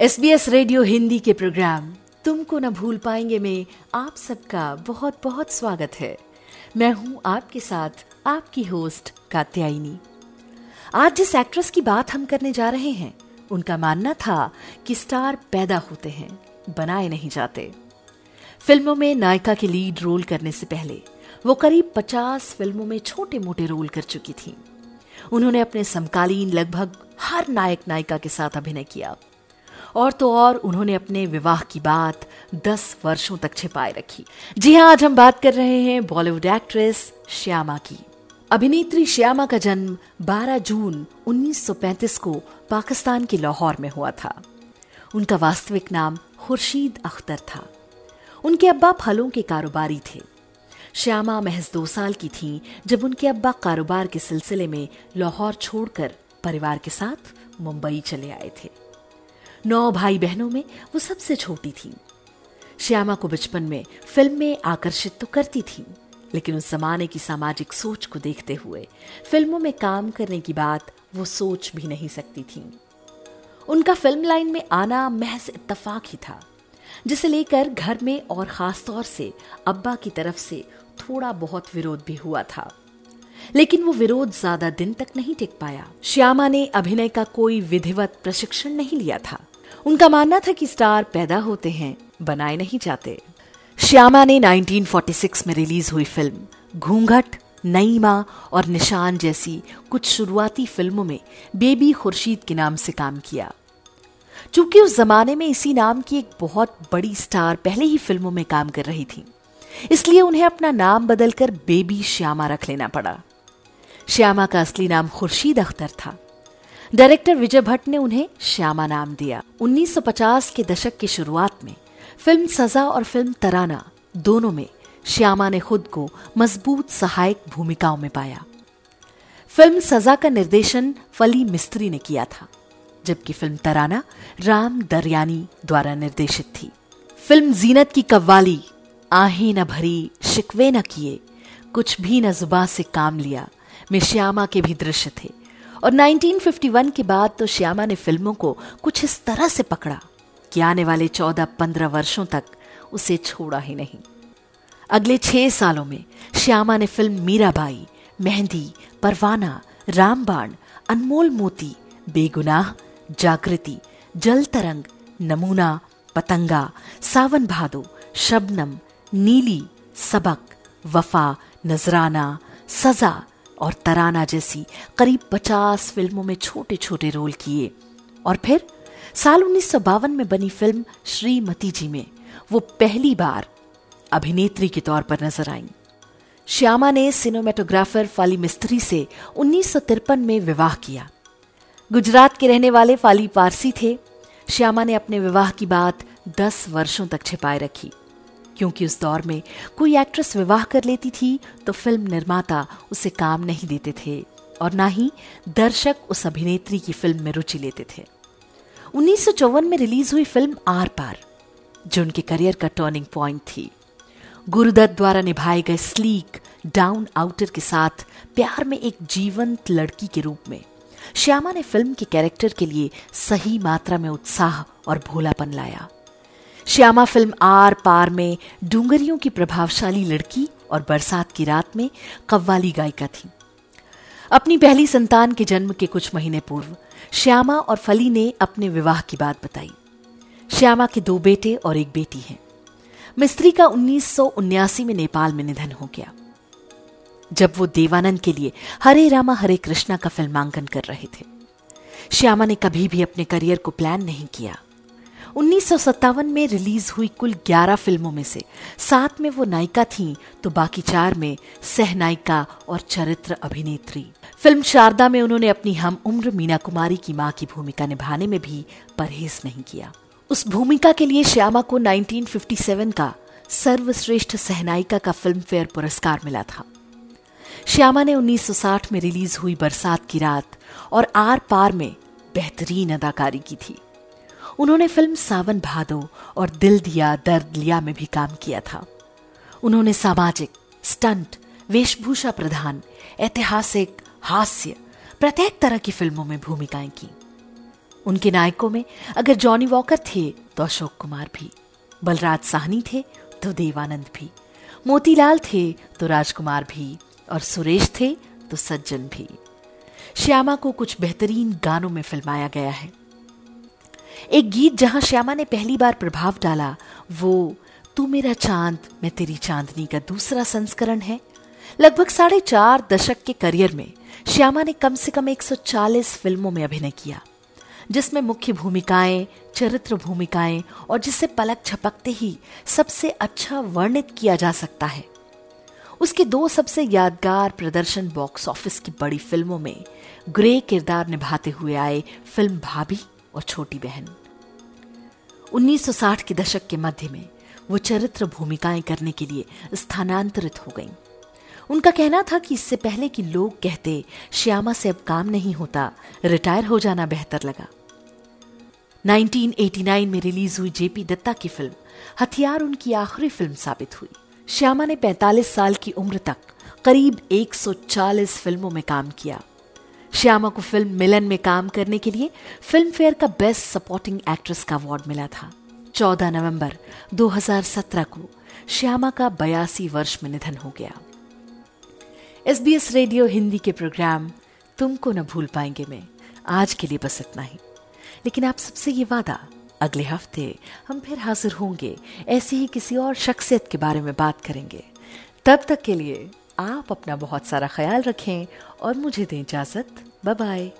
S B S radio Hindi के programme तुमको न भूल पाएँगे में आप सबका बहुत बहुत स्वागत है। मैं हूँ आपके साथ आपकी होस्ट कात्यायनी। आज जिस एक्ट्रेस की बात हम करने जा रहे हैं, उनका मानना था कि स्टार पैदा होते हैं, बनाए नहीं जाते। फ़िल्मों में नायिका के लीड रोल करने से पहले, वो करीब 50 फ़िल्मों में छोटे मोटे रोल कर चुकी थी। उन्होंने अपने समकालीन लगभग हर नायक नायिका के साथ अभिनय किया। और तो और उन्होंने अपने विवाह की बात दस वर्षों तक छिपाए रखी। जी हाँ आज हम बात कर रहे हैं बॉलीवुड एक्ट्रेस श्यामा की। अभिनेत्री श्यामा का जन्म 12 जून 1935 को पाकिस्तान के लाहौर में हुआ था। उनका वास्तविक नाम खुर्शीद अख्तर था। उनके अब्बा फलों के कारोबारी थे। श्यामा महज दो साल की थी जब उनके अब्बा कारोबार के सिलसिले में लाहौर छोड़कर परिवार के साथ मुंबई चले आए थे। नौ भाई बहनों में वो सबसे छोटी थी। श्यामा को बचपन में फ़िल्म में आकर्षित तो करती थी, लेकिन उस जमाने की सामाजिक सोच को देखते हुए फ़िल्मों में काम करने की बात वो सोच भी नहीं सकती थी। उनका फ़िल्म लाइन में आना महज इत्तफाक ही था, जिसे लेकर घर में और खास तौर से अब्बा की तरफ़ से थोड़ा बहुत विरोध भी हुआ था। लेकिन वो विरोध ज़्यादा दिन तक नहीं टिक पाया। श्यामा ने अभिनय का कोई विधिवत प्रशिक्षण नहीं लिया था। उनका मानना था कि स्टार पैदा होते हैं, बनाए नहीं जाते। श्यामा ने 1946 में रिलीज़ हुई फ़िल्म, घूंघट नई माँ और निशान जैसी कुछ शुरुआती फ़िल्मों में बेबी खुर्शीद के नाम से काम किया। चूँकि उस जमाने में इसी नाम की एक बहुत बड़ी स्टार पहले ही फ़िल्मों में काम कर रही थी, इसलिए उन्हें अपना नाम बदलकर बेबी श्यामा रख लेना पड़ा। श्यामा का असली नाम खुर्शीद अख्तर था। डायरेक्टर विजय भट्ट ने उन्हें श्यामा नाम दिया। 1950 के दशक की शुरुआत में फ़िल्म सजा और फ़िल्म तराना दोनों में श्यामा ने खुद को मज़बूत सहायक भूमिकाओं में पाया। फ़िल्म सजा का निर्देशन फली मिस्त्री ने किया था, जबकि फ़िल्म तराना राम दरियानी द्वारा निर्देशित थी। फ़िल्म जीनत की कव्वाली, आहें न भरी, शिकवे न किए, कुछ भी न जुबा से काम लिया, में श्यामा के भी दृश्य थे। और 1951 के बाद तो श्यामा ने फ़िल्मों को कुछ इस तरह से पकड़ा कि आने वाले 14-15 वर्षों तक उसे छोड़ा ही नहीं। अगले छह सालों में श्यामा ने फ़िल्म मीराबाई, मेहंदी, परवाना, रामबाण, अनमोल मोती, बेगुनाह, जागृति, जल तरंग, नमूना, पतंगा, सावन भादो, शबनम, नीली, सबक, वफा, नजराना, सजा और तराना जैसी करीब पचास फ़िल्मों में छोटे छोटे रोल किए। और फिर साल उन्नीस सौ बावन में बनी फ़िल्म श्रीमती जी में वो पहली बार अभिनेत्री के तौर पर नज़र आई। श्यामा ने सिनेमेटोग्राफर फाली मिस्त्री से उन्नीस में विवाह किया। गुजरात के रहने वाले फाली पारसी थे। श्यामा ने अपने विवाह की बात दस वर्षों तक छिपाए रखी। क्योंकि उस दौर में कोई एक्ट्रेस विवाह कर लेती थी तो फ़िल्म निर्माता उसे काम नहीं देते थे और ना ही दर्शक उस अभिनेत्री की फ़िल्म में रुचि लेते थे। उन्नीस सौ चौवन में रिलीज़ हुई फ़िल्म आर पार, जो उनके करियर का टर्निंग पॉइंट थी। गुरुदत्त द्वारा निभाए गए स्लीक, डाउन आउटर के साथ प्यार में एक जीवंत लड़की के रूप में। श्यामा ने फ़िल्म के कैरेक्टर के लिए सही मात्रा में उत्साह और भोलापन लाया। श्यामा फ़िल्म आर पार में डूंगरियों की प्रभावशाली लड़की और बरसात की रात में कव्वाली गायिका थी। अपनी पहली संतान के जन्म के कुछ महीने पूर्व, श्यामा और फली ने अपने विवाह की बात बताई। श्यामा के दो बेटे और एक बेटी हैं। मिस्त्री का उन्नीस में नेपाल में निधन हो गया। जब वो देवानंद के लिए हरे रामा हरे कृष्णा का फिल्मांकन कर रहे थे, श्यामा ने कभी भी अपने करियर को प्लान नहीं किया। उन्नीस सौ सत्तावन में रिलीज़ हुई कुल 11 फ़िल्मों में से। सात में वो नायिका थीं तो बाकी चार में सह नायिका और चरित्र अभिनेत्री। फ़िल्म शारदा में उन्होंने अपनी हम उम्र मीना कुमारी की माँ की भूमिका निभाने में भी परहेज नहीं किया। उस भूमिका के लिए श्यामा को 1957 का सर्वश्रेष्ठ सहनायिका का फ़िल्म फेयर पुरस्कार मिला था। श्यामा ने 1960 में रिलीज़ हुई बरसात की रात और आर पार में बेहतरीन अदाकारी की थी। उन्होंने फ़िल्म सावन भादो और दिल दिया, दर्द लिया में भी काम किया था। उन्होंने सामाजिक स्टंट वेशभूषा प्रधान, ऐतिहासिक, हास्य, प्रत्येक तरह की फ़िल्मों में भूमिकाएँ की। उनके नायकों में अगर जॉनी वॉकर थे तो अशोक कुमार भी। बलराज साहनी थे तो देवानंद भी। मोतीलाल थे तो राजकुमार भी। और सुरेश थे तो सज्जन भी। श्यामा को कुछ बेहतरीन गानों में फिल्माया गया है। एक गीत जहाँ श्यामा ने पहली बार प्रभाव डाला, वो, तू मेरा चाँद, मैं तेरी चांदनी का दूसरा संस्करण है। लगभग साढ़े चार दशक के करियर में, श्यामा ने कम से कम 140 फ़िल्मों में अभिनय किया, जिसमें मुख्य भूमिकाएँ, चरित्र भूमिकाएँ और जिसे पलक झपकते ही सबसे अच्छा वर्णित किया जा सकता है। उसके दो सबसे यादगार प्रदर्शन बॉक्स ऑफ़िस की बड़ी फ़िल्मों में ग्रे किरदार निभाते हुए आए फ़िल्म भाभी। और छोटी बहन। 1960 के दशक के मध्य में वो चरित्र भूमिकाएँ करने के लिए स्थानांतरित हो गईं। उनका कहना था कि इससे पहले कि लोग कहते, श्यामा से अब काम नहीं होता, रिटायर हो जाना बेहतर लगा। 1989 में रिलीज़ हुई जेपी दत्ता की फ़िल्म, हथियार उनकी आखिरी फ़िल्म साबित हुई। श्यामा ने 45 साल की उम्र तक करीब 140 फ़िल्मों में काम किया। श्यामा को फ़िल्म मिलन में काम करने के लिए फ़िल्म फेयर का बेस्ट सपोर्टिंग एक्ट्रेस का अवार्ड मिला था। 14 नवंबर 2017 को श्यामा का बयासी वर्ष में निधन हो गया। एस बी रेडियो हिंदी के प्रोग्राम तुमको न भूल पाएँगे में। आज के लिए बस इतना ही। लेकिन आप सबसे ये वादा, अगले हफ़्ते हम फिर हाजिर होंगे ऐसे ही किसी और शख्सियत के बारे में बात करेंगे। तब तक के लिए आप अपना बहुत सारा ख्याल रखें और मुझे दें इजाज़त। Bye bye